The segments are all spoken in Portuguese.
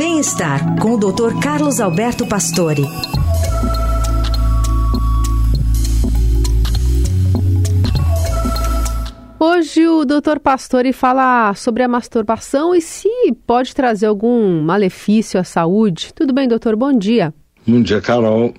Bem-estar com o Dr. Carlos Alberto Pastore. Hoje o Dr. Pastore fala sobre a masturbação e se pode trazer algum malefício à saúde. Tudo bem, doutor? Bom dia. Bom dia, Carol.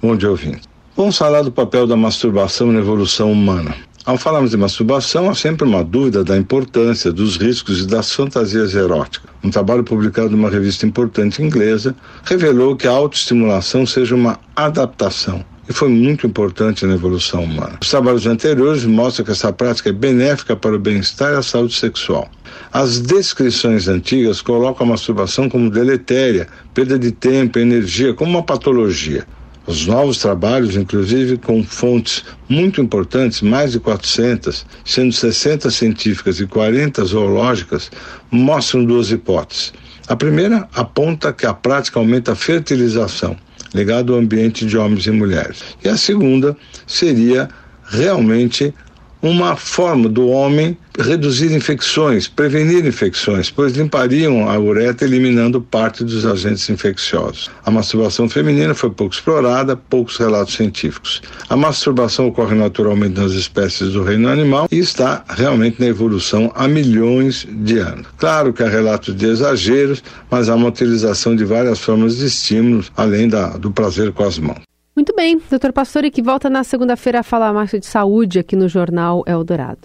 Bom dia, ouvinte. Vamos falar do papel da masturbação na evolução humana. Ao falarmos de masturbação, há sempre uma dúvida da importância, dos riscos e das fantasias eróticas. Um trabalho publicado numa revista importante inglesa revelou que a autoestimulação seja uma adaptação e foi muito importante na evolução humana. Os trabalhos anteriores mostram que essa prática é benéfica para o bem-estar e a saúde sexual. As descrições antigas colocam a masturbação como deletéria, perda de tempo, energia, como uma patologia. Os novos trabalhos, inclusive com fontes muito importantes, mais de 400, sendo 60 científicas e 40 zoológicas, mostram duas hipóteses. A primeira aponta que a prática aumenta a fertilização ligado ao ambiente de homens e mulheres. E a segunda seria realmente uma forma do homem reduzir infecções, prevenir infecções, pois limpariam a uretra eliminando parte dos agentes infecciosos. A masturbação feminina foi pouco explorada, poucos relatos científicos. A masturbação ocorre naturalmente nas espécies do reino animal e está realmente na evolução há milhões de anos. Claro que há relatos de exageros, mas há uma utilização de várias formas de estímulos, além da, do prazer com as mãos. Bem, doutor Pastore, que volta na segunda-feira a falar mais de saúde aqui no Jornal Eldorado.